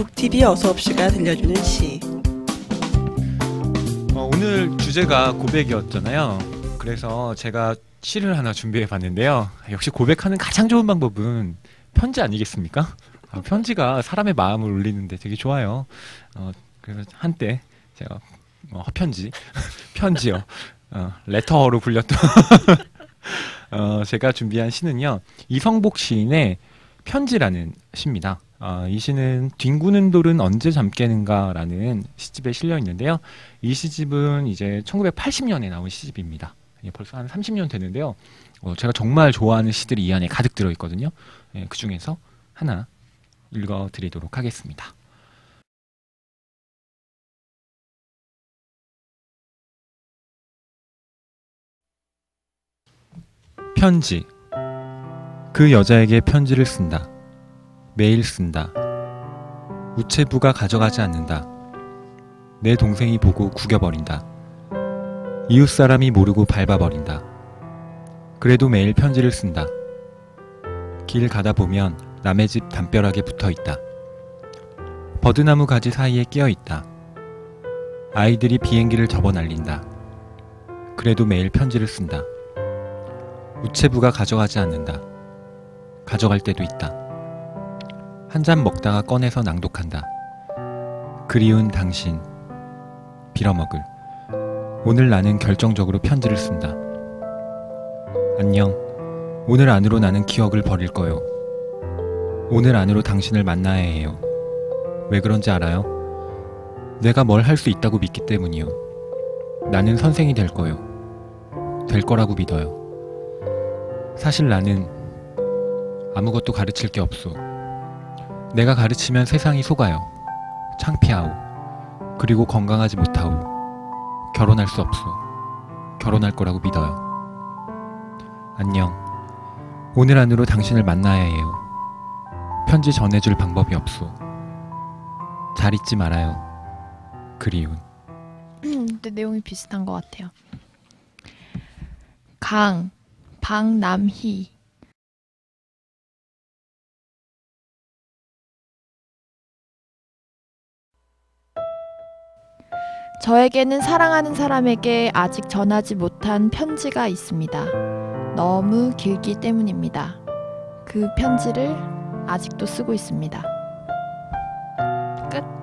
북TV 어서옵시가 들려주는 시. 어, 오늘 주제가 고백이었잖아요. 그래서 제가 시를 하나 준비해 봤는데요. 역시 고백하는 가장 좋은 방법은 편지 아니겠습니까? 아, 편지가 사람의 마음을 울리는데 되게 좋아요. 어, 그래서 한때 제가 어, 허편지, 편지요. 어, 레터로 불렸던 어, 제가 준비한 시는요. 이성복 시인의 편지라는 시입니다. 어, 이 시는 뒹구는 돌은 언제 잠깨는가라는 시집에 실려 있는데요. 이 시집은 이제 1980년에 나온 시집입니다. 예, 벌써 한 30년 됐는데요. 어, 제가 정말 좋아하는 시들이 이 안에 가득 들어 있거든요. 예, 그 중에서 하나 읽어드리도록 하겠습니다. 편지. 그 여자에게 편지를 쓴다. 매일 쓴다. 우체부가 가져가지 않는다. 내 동생이 보고 구겨버린다. 이웃 사람이 모르고 밟아버린다. 그래도 매일 편지를 쓴다. 길 가다 보면 남의 집 담벼락에 붙어 있다. 버드나무 가지 사이에 끼어 있다. 아이들이 비행기를 접어 날린다. 그래도 매일 편지를 쓴다. 우체부가 가져가지 않는다. 가져갈 때도 있다. 한 잔 먹다가 꺼내서 낭독한다. 그리운 당신. 빌어먹을. 오늘 나는 결정적으로 편지를 쓴다. 안녕. 오늘 안으로 나는 기억을 버릴 거요. 오늘 안으로 당신을 만나야 해요. 왜 그런지 알아요? 내가 뭘 할 수 있다고 믿기 때문이요. 나는 선생이 될 거요. 될 거라고 믿어요. 사실 나는 아무것도 가르칠 게 없소. 내가 가르치면 세상이 속아요. 창피하오. 그리고 건강하지 못하오. 결혼할 수 없소. 결혼할 거라고 믿어요. 안녕. 오늘 안으로 당신을 만나야 해요. 편지 전해줄 방법이 없소. 잘 잊지 말아요. 그리운. 근데 내용이 비슷한 것 같아요. 강, 박남희. 저에게는 사랑하는 사람에게 아직 전하지 못한 편지가 있습니다. 너무 길기 때문입니다. 그 편지를 아직도 쓰고 있습니다. 끝.